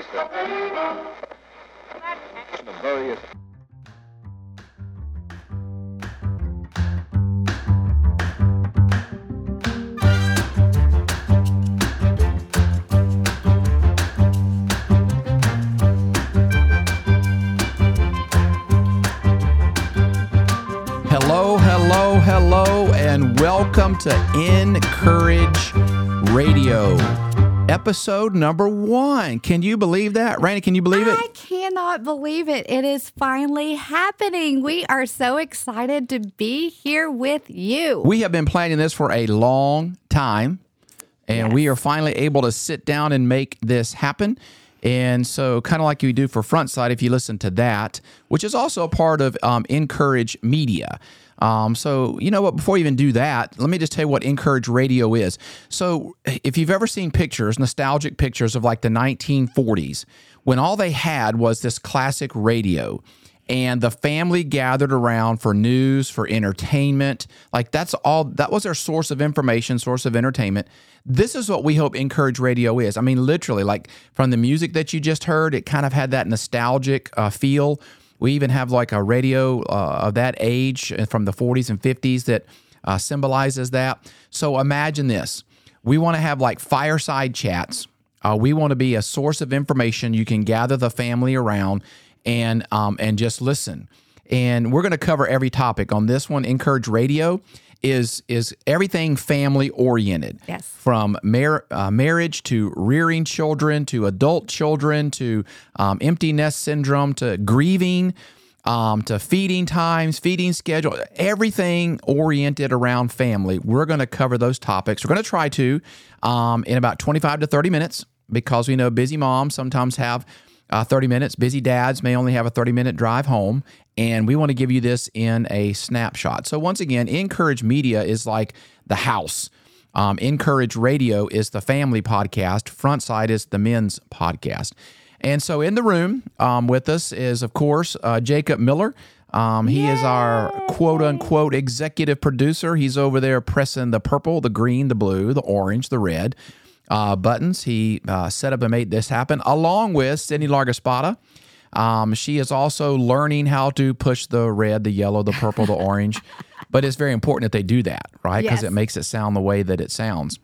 the various Hello, hello, hello, and welcome to inCourage Radio, episode number one. Can you believe that? Randy, can you believe it? I cannot believe it. It is finally happening. We are so excited to be here with you. We have been planning this for a long time, and we are finally able to sit down and make this happen. And so, kind of like you do for Frontside, if you listen to that, which is also a part of um, inCourage Media. Um, so, you know what? Before you even do that, let me just tell you what inCourage Radio is. So, if you've ever seen pictures, nostalgic pictures of like the 1940s, when all they had was this classic radio and the family gathered around for news, for entertainment. Like that's all, that was their source of information, source of entertainment. This is what we hope inCourage Radio is. I mean, literally, like from the music that you just heard, it kind of had that nostalgic uh, feel. We even have like a radio uh, of that age uh, from the 40s and 50s that uh, symbolizes that. So imagine this we want to have like fireside chats. Uh, we want to be a source of information you can gather the family around and um, and just listen. And we're going to cover every topic on this one. inCourage Radio is is everything family oriented. Yes. From mar- uh, marriage to rearing children to adult children to um, empty nest syndrome to grieving. Um, to feeding times, feeding schedule, everything oriented around family. We're going to cover those topics. We're going to try to um, in about 25 to 30 minutes because we know busy moms sometimes have uh, 30 minutes. Busy dads may only have a 30 minute drive home. And we want to give you this in a snapshot. So, once again, inCourage Media is like the house. Um, inCourage Radio is the family podcast. Frontside is the men's podcast. And so, in the room um, with us is, of course, uh, Jacob Miller. Um, he is our quote unquote executive producer. He's over there pressing the purple, the green, the blue, the orange, the red uh, buttons. He uh, set up and made this happen along with Cindy Largaspada. Um, she is also learning how to push the red, the yellow, the purple, the orange. But it's very important that they do that, right? Because Yes. it makes it sound the way that it sounds.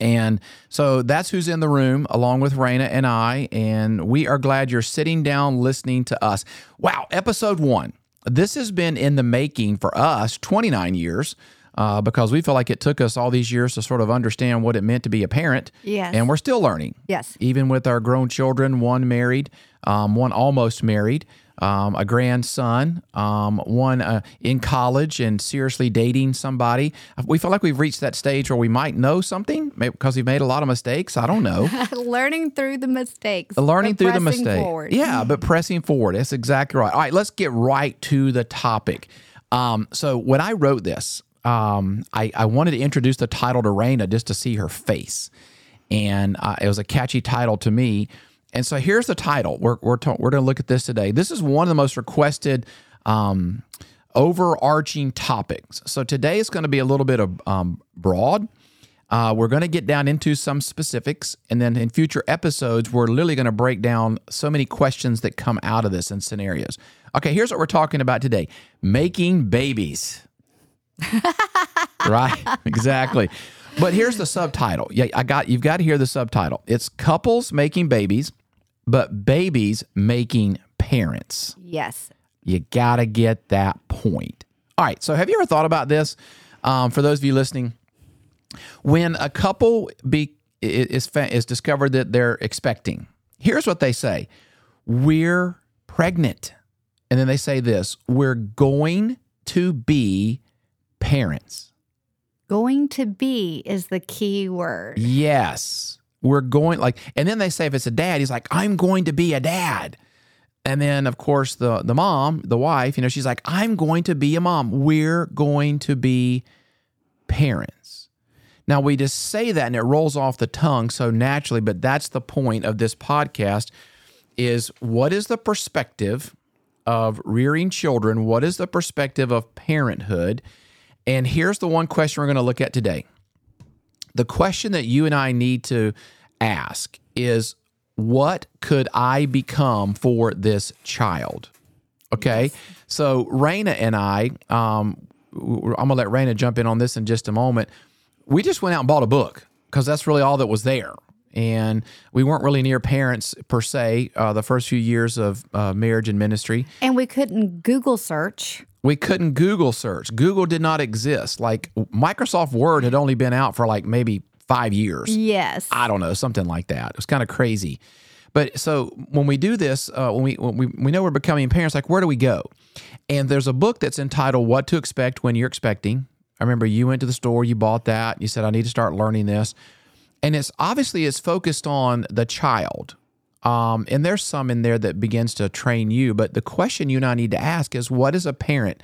And so that's who's in the room, along with Raina and I. And we are glad you're sitting down listening to us. Wow, episode one. This has been in the making for us 29 years uh, because we feel like it took us all these years to sort of understand what it meant to be a parent. Yes. And we're still learning. Yes. Even with our grown children, one married, um, one almost married, um, a grandson, um, one uh, in college and seriously dating somebody. We feel like we've reached that stage where we might know something because we've made a lot of mistakes. I don't know. Learning through the mistakes. Learning through the pressing mistake. Forward. Yeah, but pressing forward. That's exactly right. All right, let's get right to the topic. Um, so when I wrote this, um, I, I wanted to introduce the title to Raina just to see her face. And uh, it was a catchy title to me. And so here's the title. We're, we're, ta- we're going to look at this today. This is one of the most requested um, overarching topics. So today is going to be a little bit of um, broad. Uh, we're going to get down into some specifics, and then in future episodes, we're literally going to break down so many questions that come out of this and scenarios. Okay, here's what we're talking about today: making babies. right, exactly. But here's the subtitle. Yeah, I got you've got to hear the subtitle. It's couples making babies, but babies making parents. Yes. You got to get that point. All right. So, have you ever thought about this? Um, for those of you listening, when a couple be is is discovered that they're expecting, here's what they say: "We're pregnant," and then they say this: "We're going to be parents." Going to be is the key word. Yes. We're going like and then they say if it's a dad, he's like, I'm going to be a dad. And then of course the the mom, the wife, you know, she's like, I'm going to be a mom. We're going to be parents. Now we just say that and it rolls off the tongue so naturally, but that's the point of this podcast is what is the perspective of rearing children? What is the perspective of parenthood? And here's the one question we're going to look at today. The question that you and I need to ask is what could I become for this child? Okay. So Raina and I, um, I'm gonna let Raina jump in on this in just a moment. We just went out and bought a book because that's really all that was there. And we weren't really near parents per se uh, the first few years of uh, marriage and ministry. And we couldn't Google search. We couldn't Google search. Google did not exist. Like Microsoft Word had only been out for like maybe five years. Yes. I don't know, something like that. It was kind of crazy. But so when we do this, uh, when we when we we know we're becoming parents, like where do we go? And there's a book that's entitled "What to Expect When You're Expecting." I remember you went to the store, you bought that, you said, "I need to start learning this," and it's obviously it's focused on the child. Um, and there's some in there that begins to train you. But the question you and I need to ask is, what is a parent?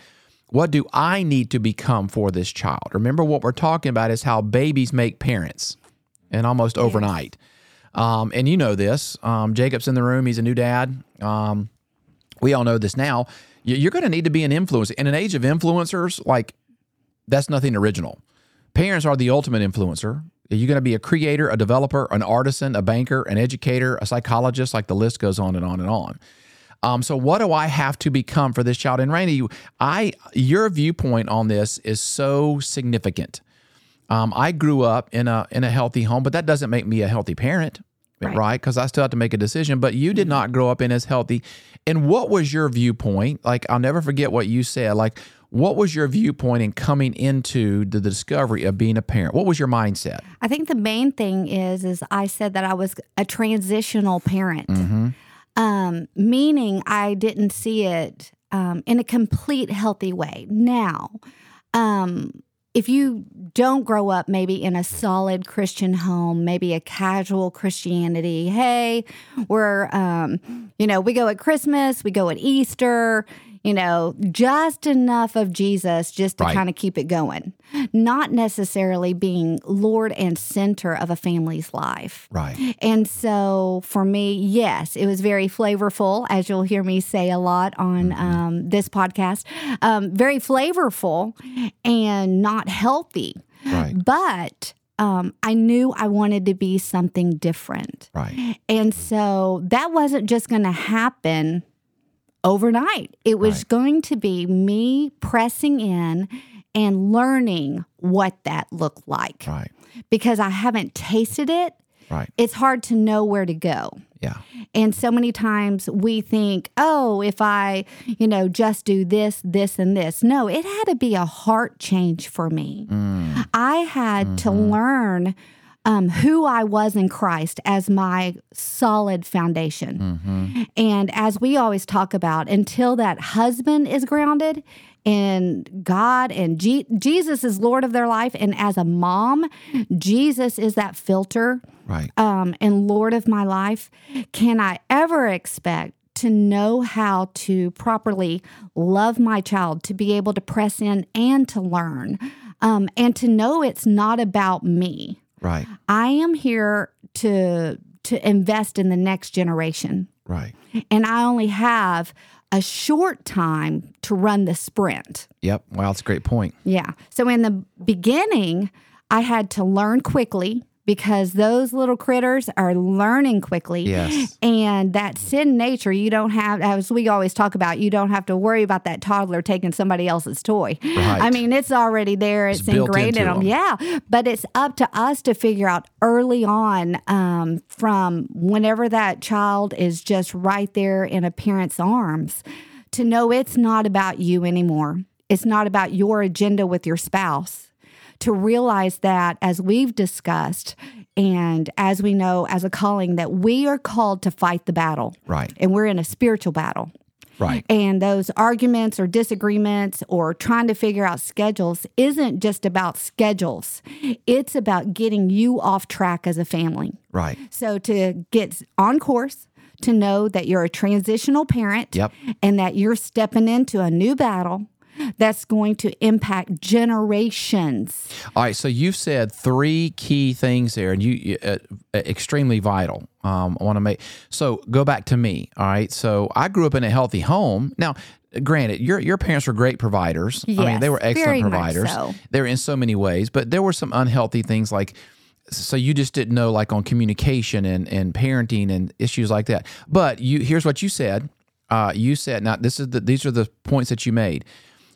What do I need to become for this child? Remember, what we're talking about is how babies make parents, and almost overnight. Um, and you know this. Um, Jacob's in the room. He's a new dad. Um, we all know this now. You're going to need to be an influencer. In an age of influencers, like that's nothing original. Parents are the ultimate influencer. You're going to be a creator, a developer, an artisan, a banker, an educator, a psychologist, like the list goes on and on and on. Um, so what do I have to become for this child? And you, I your viewpoint on this is so significant. Um, I grew up in a in a healthy home, but that doesn't make me a healthy parent, right? Because I still have to make a decision. But you did not grow up in as healthy. And what was your viewpoint? Like I'll never forget what you said. Like what was your viewpoint in coming into the discovery of being a parent? What was your mindset? I think the main thing is is I said that I was a transitional parent, Mm-hmm. um, meaning I didn't see it um, in a complete healthy way. Now, um, if you don't grow up maybe in a solid Christian home, maybe a casual Christianity, hey, we're, um, you know, we go at Christmas, we go at Easter, you know, just enough of Jesus just to Right. kind of keep it going, not necessarily being Lord and center of a family's life. Right. And so for me, yes, it was very flavorful, as you'll hear me say a lot on um, this podcast. Um, very flavorful and not healthy. Right. But um, I knew I wanted to be something different. Right. And so that wasn't just going to happen overnight. It was Right. going to be me pressing in and learning what that looked like. Right. Because I haven't tasted it, Right. it's hard to know where to go. Yeah. And so many times we think, oh, if I, you know, just do this, this, and this. No, it had to be a heart change for me. Mm. I had to mm-hmm. learn um, who I was in Christ as my solid foundation. And as we always talk about, until that husband is grounded in God and Je- Jesus is Lord of their life, and as a mom, Jesus is that filter Right. um, and Lord of my life, can I ever expect to know how to properly love my child, to be able to press in and to learn, um, and to know it's not about me? Right. I am here to to invest in the next generation, Right. and I only have a short time to run the sprint. Yep. Wow, that's a great point. Yeah. So in the beginning, I had to learn quickly because those little critters are learning quickly. Yes. And that sin nature, you don't have, as we always talk about, you don't have to worry about that toddler taking somebody else's toy. Right. I mean, it's already there, it's, built ingrained in them. them. Yeah. But it's up to us to figure out early on um, from whenever that child is just right there in a parent's arms to know it's not about you anymore. It's not about your agenda with your spouse. To realize that, as we've discussed, and as we know as a calling, that we are called to fight the battle. Right. And we're in a spiritual battle. Right. And those arguments or disagreements or trying to figure out schedules isn't just about schedules, it's about getting you off track as a family. Right. So to get on course, to know that you're a transitional parent Yep. and that you're stepping into a new battle that's going to impact generations. All right, so you've said three key things there, and you uh, uh, extremely vital. Um, I want to make so go back to me. All right, so I grew up in a healthy home. Now, granted, your your parents were great providers. I mean, they were excellent providers. so. They were in so many ways, but there were some unhealthy things like. so you just didn't know like on communication and, and parenting and issues like that. But you here's what you said. Uh, you said now this is the these are the points that you made.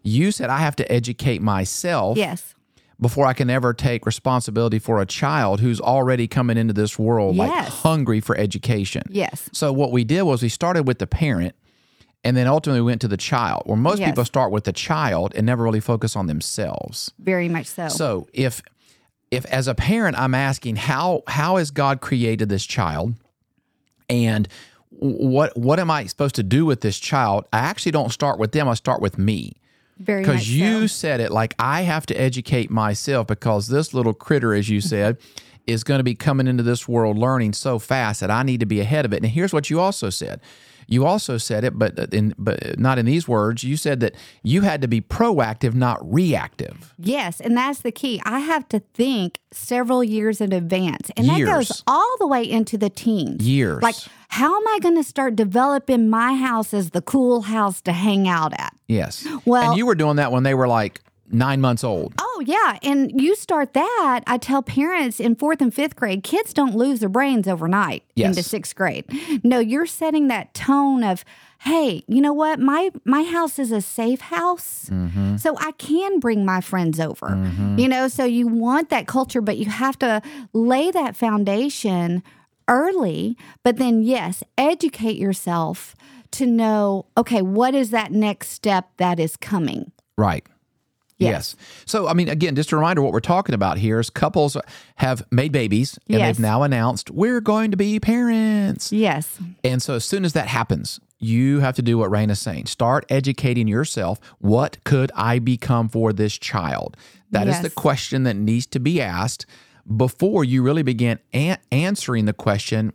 You said I have to educate myself Yes. before I can ever take responsibility for a child who's already coming into this world like hungry for education. Yes. So what we did was we started with the parent and then ultimately went to the child. Where most Yes. people start with the child and never really focus on themselves. Very much so. So if if as a parent I'm asking how how has God created this child and what what am I supposed to do with this child? I actually don't start with them, I start with me. Very Because you so. said it like I have to educate myself because this little critter, as you said, is going to be coming into this world learning so fast that I need to be ahead of it. And here's what you also said. You also said it, but uh, in but uh, not in these words. You said that you had to be proactive, not reactive. Yes, and that's the key. I have to think several years in advance. And that goes all the way into the teens. Years. Like, how am I going to start developing my house as the cool house to hang out at? Yes. Well- and you were doing that when they were like nine months old. Oh, yeah. And you start that. I tell parents in fourth and fifth grade, kids don't lose their brains overnight Yes. into sixth grade. No, you're setting that tone of, hey, you know what? My my house is a safe house. Mm-hmm. So I can bring my friends over. You know, so you want that culture, but you have to lay that foundation early. But then, yes, educate yourself to know, okay, what is that next step that is coming? Right. Yes. So, I mean, again, just a reminder what we're talking about here is couples have made babies and Yes. they've now announced we're going to be parents. Yes. And so, as soon as that happens, you have to do what Raina's saying. Start educating yourself. What could I become for this child? That is the question that needs to be asked before you really begin a- answering the question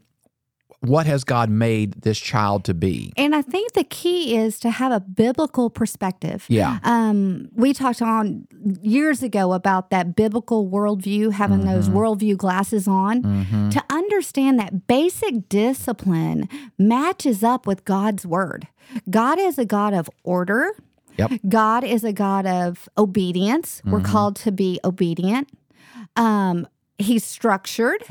what has God made this child to be? And I think the key is to have a biblical perspective. Yeah. Um, we talked on years ago about that biblical worldview, having those worldview glasses on, to understand that basic discipline matches up with God's word. God is a God of order. Yep. God is a God of obedience. We're called to be obedient. Um, he's structured.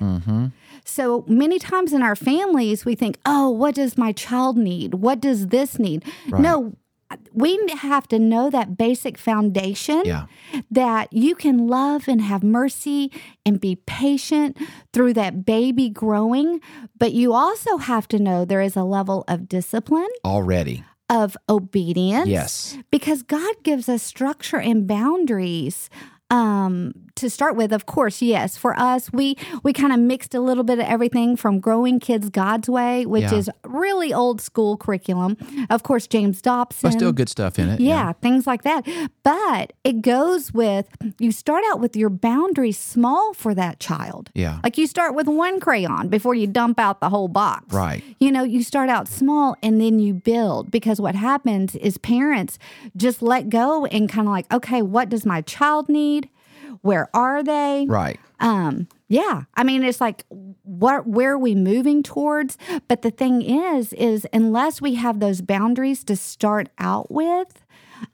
So many times in our families, we think, oh, what does my child need? What does this need? No, we have to know that basic foundation Yeah. that you can love and have mercy and be patient through that baby growing. But you also have to know there is a level of discipline, Already. of obedience Yes. because God gives us structure and boundaries. Um, to start with, of course, yes. For us, we we kind of mixed a little bit of everything from growing kids God's way, which Yeah. is really old school curriculum. Of course, James Dobson. But still good stuff in it. Yeah, things like that. But it goes with you start out with your boundaries small for that child. Yeah. Like you start with one crayon before you dump out the whole box. Right. You know, you start out small and then you build because what happens is parents just let go and kind of like, okay, what does my child need? Where are they? Right. Um, yeah. I mean, it's like what where are we moving towards? But the thing is, is unless we have those boundaries to start out with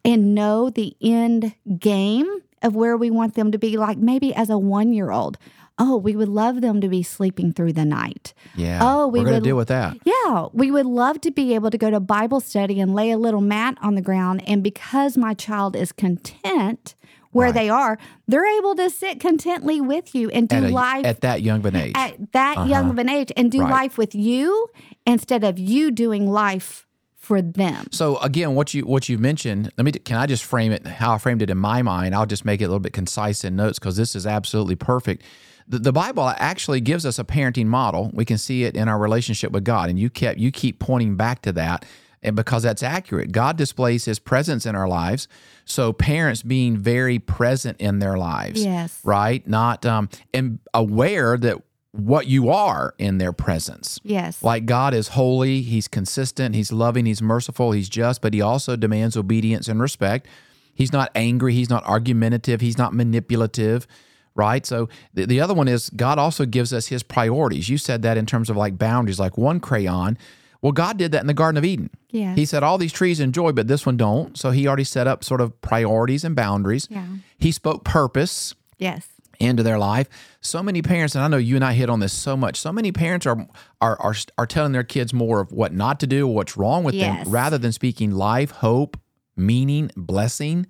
and know the end game of where we want them to be, like maybe as a one year old. Oh, we would love them to be sleeping through the night. Yeah. Oh, we We're going would- to deal with that. Yeah, we would love to be able to go to Bible study and lay a little mat on the ground. And because my child is content where Right. they are, they're able to sit contently with you and do At, a- life at that young of an age. at that uh-huh. young of an age and do Right. life with you instead of you doing life for them. So again, what you what you mentioned, let me can I just frame it how I framed it in my mind? I'll just make it a little bit concise in notes because this is absolutely perfect. The, the Bible actually gives us a parenting model. We can see it in our relationship with God, and you kept you keep pointing back to that, and because that's accurate. God displays His presence in our lives. So parents being very present in their lives, Yes. right, not um, and aware that what you are in their presence. Yes. Like God is holy, He's consistent, He's loving, He's merciful, He's just, but He also demands obedience and respect. He's not angry, He's not argumentative, He's not manipulative, right? So the, the other one is God also gives us His priorities. You said that in terms of like boundaries, like one crayon. Well, God did that in the Garden of Eden. Yes. He said all these trees enjoy, but this one don't. So He already set up sort of priorities and boundaries. Yeah. He spoke purpose. yes. into their life. So many parents, and I know you and I hit on this so much. So many parents are are are, are telling their kids more of what not to do, what's wrong with Yes. them, rather than speaking life, hope, meaning, blessing.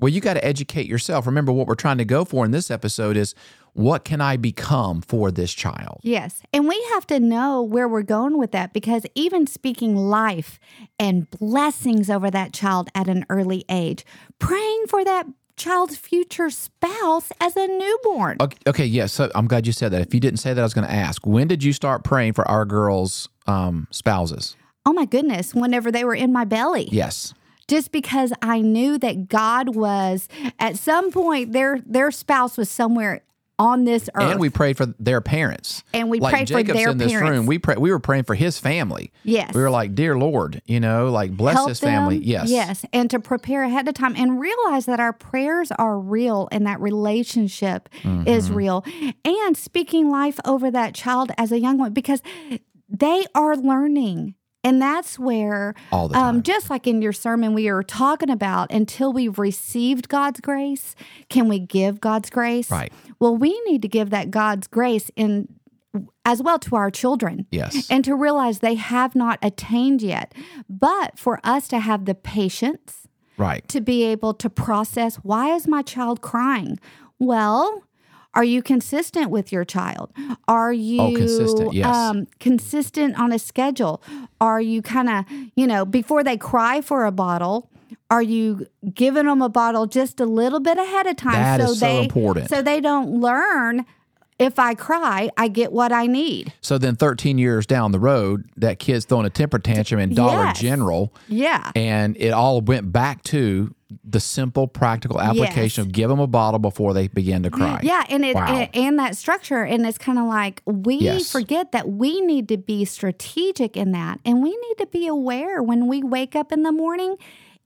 Well, you got to educate yourself. Remember, what we're trying to go for in this episode is what can I become for this child? Yes. And we have to know where we're going with that because even speaking life and blessings over that child at an early age, praying for that child's future spouse as a newborn. Okay, okay yes. so I'm glad you said that. If you didn't say that, I was going to ask. When did you start praying for our girls' um, spouses? Oh my goodness, whenever they were in my belly. Yes. Just because I knew that God was at some point their their spouse was somewhere on this earth. And we prayed for their parents. And we like prayed for Jacob's their in this parents. room. We pray, we were praying for his family. Yes. We were like, dear Lord, you know, like bless help his family. Yes. Yes. And to prepare ahead of time and realize that our prayers are real and that relationship is Mm-hmm. real. And speaking life over that child as a young one because they are learning. And that's where, All the time. um, just like in your sermon, we are talking about until we've received God's grace, can we give God's grace? Right. Well, we need to give that God's grace in as well to our children Yes. and to realize they have not attained yet. But for us to have the patience right. to be able to process why is my child crying? Well, are you consistent with your child? Are you Oh, consistent, yes. um, consistent on a schedule? Are you kind of, you know, before they cry for a bottle, are you giving them a bottle just a little bit ahead of time That so is so they important. so they don't learn if I cry, I get what I need. So then 13 years down the road, that kid's throwing a temper tantrum in Dollar Yes. General. Yeah. And it all went back to the simple, practical application Yes. of give them a bottle before they begin to cry. Yeah, and it Wow. and, and that structure, and it's kind of like we Yes. forget that we need to be strategic in that, and we need to be aware when we wake up in the morning.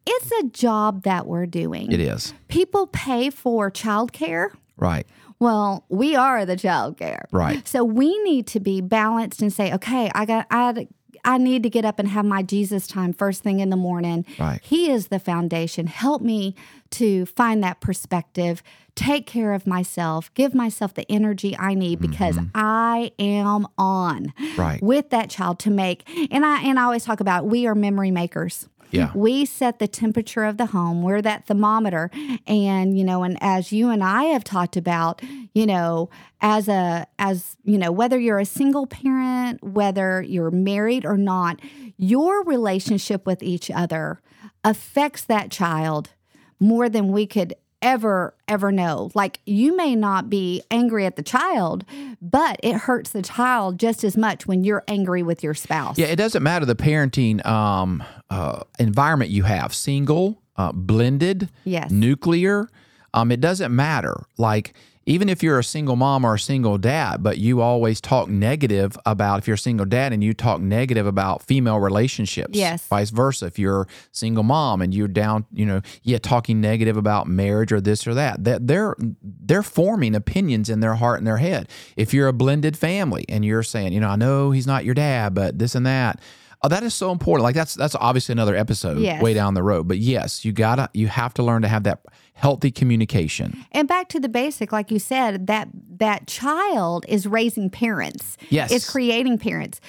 It's a job that we're doing. It is. People pay for childcare. Right. Well, we are the childcare. Right. So we need to be balanced and say, okay, I got I I need to get up and have my Jesus time first thing in the morning. Right. He is the foundation. Help me to find that perspective, take care of myself, give myself the energy I need because I am on Mm-hmm. Right. with that child to make. And I and I always talk about we are memory makers. Yeah. We set the temperature of the home. We're that thermometer. And, you know, and as you and I have talked about, you know, as a, as, you know, whether you're a single parent, whether you're married or not, your relationship with each other affects that child more than we could ever ever know like you may not be angry at the child but it hurts the child just as much when you're angry with your spouse Yeah, it doesn't matter the parenting um, uh, environment you have single, uh, blended, Yes. nuclear. Um, it doesn't matter. Like, even if you're a single mom or a single dad, but you always talk negative about, if you're a single dad and you talk negative about female relationships. Yes. Vice versa. If you're a single mom and you're down, you know, yeah, talking negative about marriage or this or that, that they're they're forming opinions in their heart and their head. If you're a blended family and you're saying, you know, I know he's not your dad, but this and that. Oh, that is so important. Like that's that's obviously another episode Yes. way down the road. But yes, you gotta you have to learn to have that healthy communication. And back to the basic, like you said, that that child is raising parents. Yes. It's creating parents.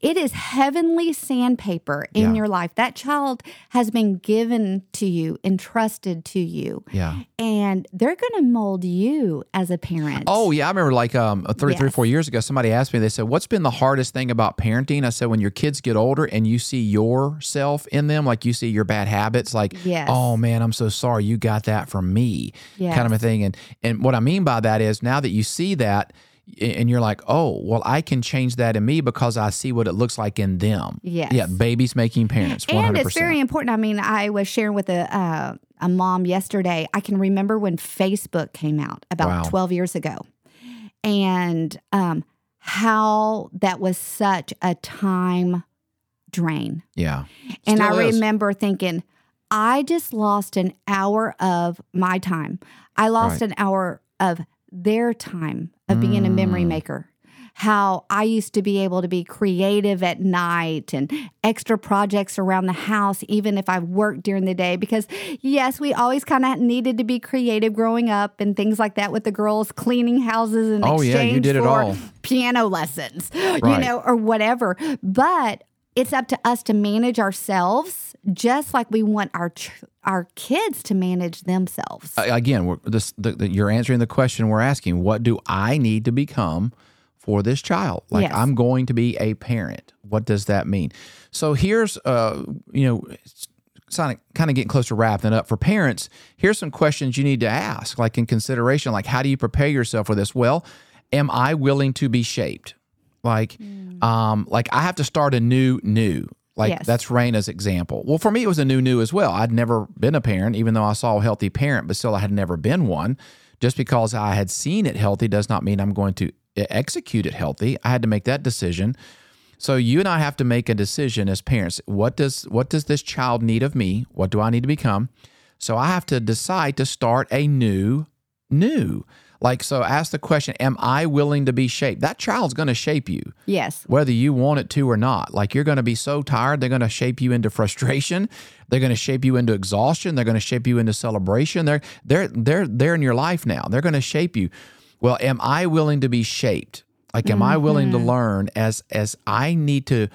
It is heavenly sandpaper in Yeah. your life. That child has been given to you, entrusted to you. Yeah. And they're going to mold you as a parent. Oh yeah, I remember like um three three or four years ago, somebody asked me. They said, "What's been the hardest thing about parenting?" I said, "When your kids get older and you see yourself in them, like you see your bad habits, like, Yes. oh man, I'm so sorry, you got that from me, kind of a thing." And and what I mean by that is now that you see that. And you're like, oh, well, I can change that in me because I see what it looks like in them. Yeah, Yeah, babies making parents. 100%. And it's very important. I mean, I was sharing with a uh, a mom yesterday. I can remember when Facebook came out about Wow. 12 years ago, and um, how that was such a time drain. Yeah. and I is. remember thinking, I just lost an hour of my time. I lost Right. an hour of their time of being a memory Mm. maker. how I used to be able to be creative at night and extra projects around the house, even if I worked during the day. Because, yes, we always kind of needed to be creative growing up and things like that with the girls cleaning houses in Oh, exchange yeah, you did it for all. piano lessons, you know, or whatever. But it's up to us to manage ourselves just like we want our our kids to manage themselves. Uh, again, we're, this, the, the, you're answering the question we're asking. What do I need to become for this child? Like Yes. I'm going to be a parent. What does that mean? So here's, uh, you know, kind of kind of getting close to wrapping up for parents. Here's some questions you need to ask, like in consideration, like how do you prepare yourself for this? Well, am I willing to be shaped? Like, um, like I have to start a new new. Like Yes. that's Raina's example. Well, for me, it was a new new as well. I'd never been a parent, even though I saw a healthy parent, but still I had never been one. Just because I had seen it healthy does not mean I'm going to e- execute it healthy. I had to make that decision. So you and I have to make a decision as parents. What does what does this child need of me? What do I need to become? So I have to decide to start a new new. Like so ask the question, am I willing to be shaped? That child's going to shape you yes. whether you want it to or not. Like you're going to be so tired, they're going to shape you into frustration. They're going to shape you into exhaustion. They're going to shape you into celebration. They're they're they're they're in your life now. They're going to shape you. Well, am I willing to be shaped? Like, am I willing to mm-hmm. learn as as I need to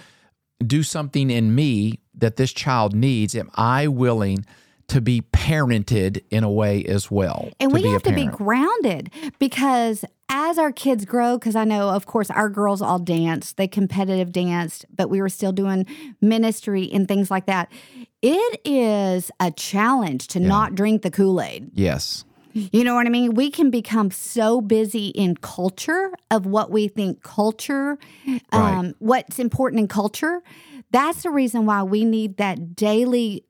do something in me that this child needs? Am I willing to be parented in a way as well? And to we have to be grounded because as our kids grow, because I know, of course, our girls all danced, they competitive danced, but we were still doing ministry and things like that. It is a challenge to not drink the Kool Aid. Yes. You know what I mean? We can become so busy in culture of what we think culture, um, what's important in culture. That's the reason why we need that daily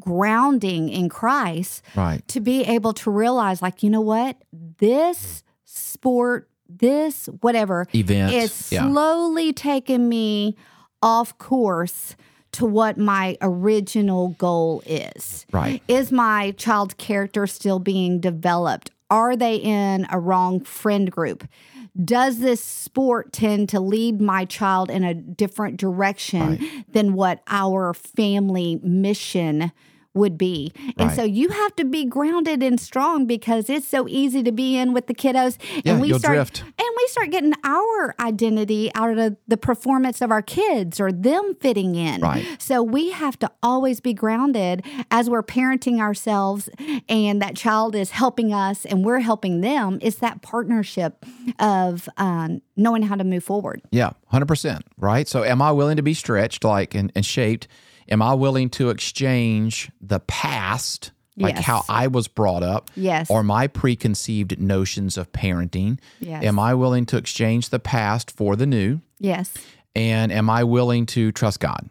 grounding in Christ Right. to be able to realize, like, you know what? This sport, this whatever, Event. is Yeah. slowly taking me off course to what my original goal is. Right. Is my child's character still being developed? Are they in a wrong friend group? Does this sport tend to lead my child in a different direction than what our family mission would be? And Right. so you have to be grounded and strong because it's so easy to be in with the kiddos Yeah, and we start drift. and we start getting our identity out of the performance of our kids or them fitting in. Right. So we have to always be grounded as we're parenting ourselves and that child is helping us and we're helping them. It's that partnership of um, knowing how to move forward. Yeah, hundred percent. Right. So, am I willing to be stretched, like and, and shaped? Am I willing to exchange the past, like Yes. how I was brought up, Yes. or my preconceived notions of parenting? Yes. Am I willing to exchange the past for the new? Yes. And am I willing to trust God?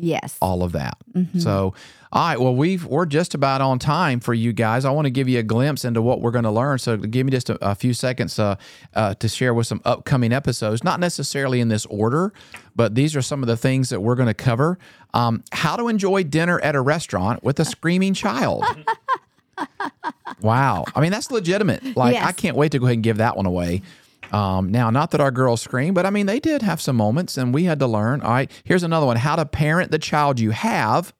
Yes. all of that. So, all right, well, we've we're just about on time for you guys. I want to give you a glimpse into what we're going to learn. So, give me just a, a few seconds uh, uh, to share with some upcoming episodes, not necessarily in this order, but these are some of the things that we're going to cover. Um, how to enjoy dinner at a restaurant with a screaming child. wow, I mean that's legitimate. Like, Yes. I can't wait to go ahead and give that one away. Um, now, not that our girls scream, but I mean, they did have some moments and we had to learn. All right, here's another one how to parent the child you have,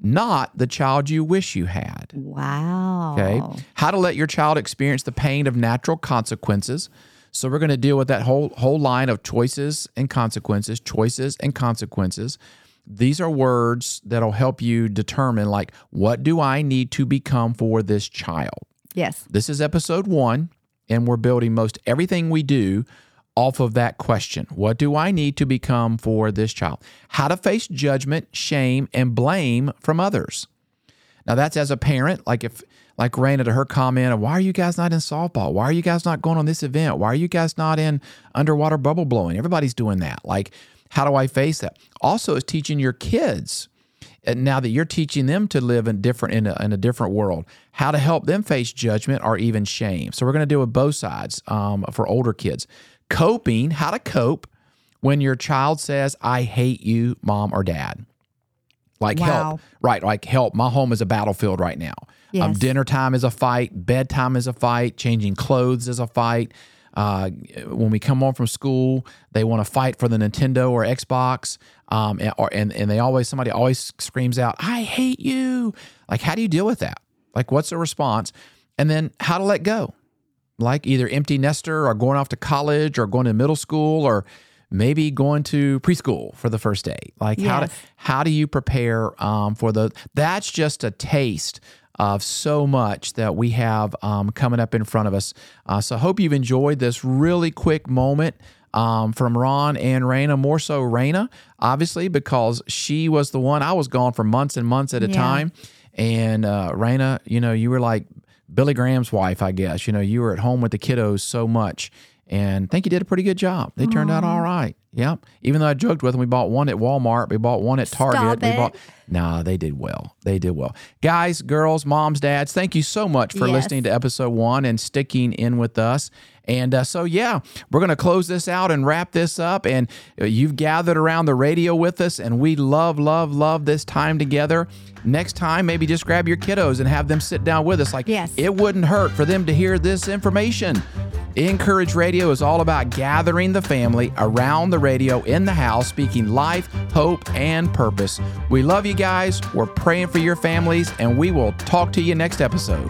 not the child you wish you had. Wow. Okay. How to let your child experience the pain of natural consequences. So we're going to deal with that whole whole line of choices and consequences, choices and consequences. These are words that'll help you determine like what do I need to become for this child. Yes. This is episode 1 and we're building most everything we do off of that question. What do I need to become for this child? How to face judgment, shame and blame from others. Now that's as a parent, like if like Raina to her comment of why are you guys not in softball? Why are you guys not going on this event? Why are you guys not in underwater bubble blowing? Everybody's doing that. Like, how do I face that? Also, is teaching your kids now that you're teaching them to live in different in a, in a different world, how to help them face judgment or even shame. So we're going to deal with both sides um, for older kids. Coping, how to cope when your child says, "I hate you, mom or dad." Like Wow. help, right? Like help. My home is a battlefield right now. Um, dinner time is a fight. Bedtime is a fight. Changing clothes is a fight. Uh, when we come home from school, they want to fight for the Nintendo or Xbox. Um, and, or, and, and they always, somebody always screams out, I hate you. Like, how do you deal with that? Like, what's the response? And then how to let go, like either empty nester or going off to college or going to middle school or maybe going to preschool for the first day. Like, how, do, how do you prepare um, for the, that's just a taste of so much that we have um, coming up in front of us. Uh, so I hope you've enjoyed this really quick moment um, from Ron and Raina, more so Raina, obviously, because she was the one. I was gone for months and months at a Yeah. time. And uh, Raina, you know, you were like Billy Graham's wife, I guess. You know, you were at home with the kiddos so much. And I think you did a pretty good job. They turned out all right. Yep. Even though I joked with them, we bought one at Walmart, we bought one at Target. Stop we it. bought Nah, they did well. They did well. Guys, girls, moms, dads, thank you so much for Yes. listening to episode one and sticking in with us. And uh, so, yeah, we're going to close this out and wrap this up. And uh, you've gathered around the radio with us, and we love, love, love this time together. Next time, maybe just grab your kiddos and have them sit down with us. Like, Yes. it wouldn't hurt for them to hear this information. inCourage Radio is all about gathering the family around the radio in the house, speaking life, hope, and purpose. We love you guys. We're praying for your families, and we will talk to you next episode.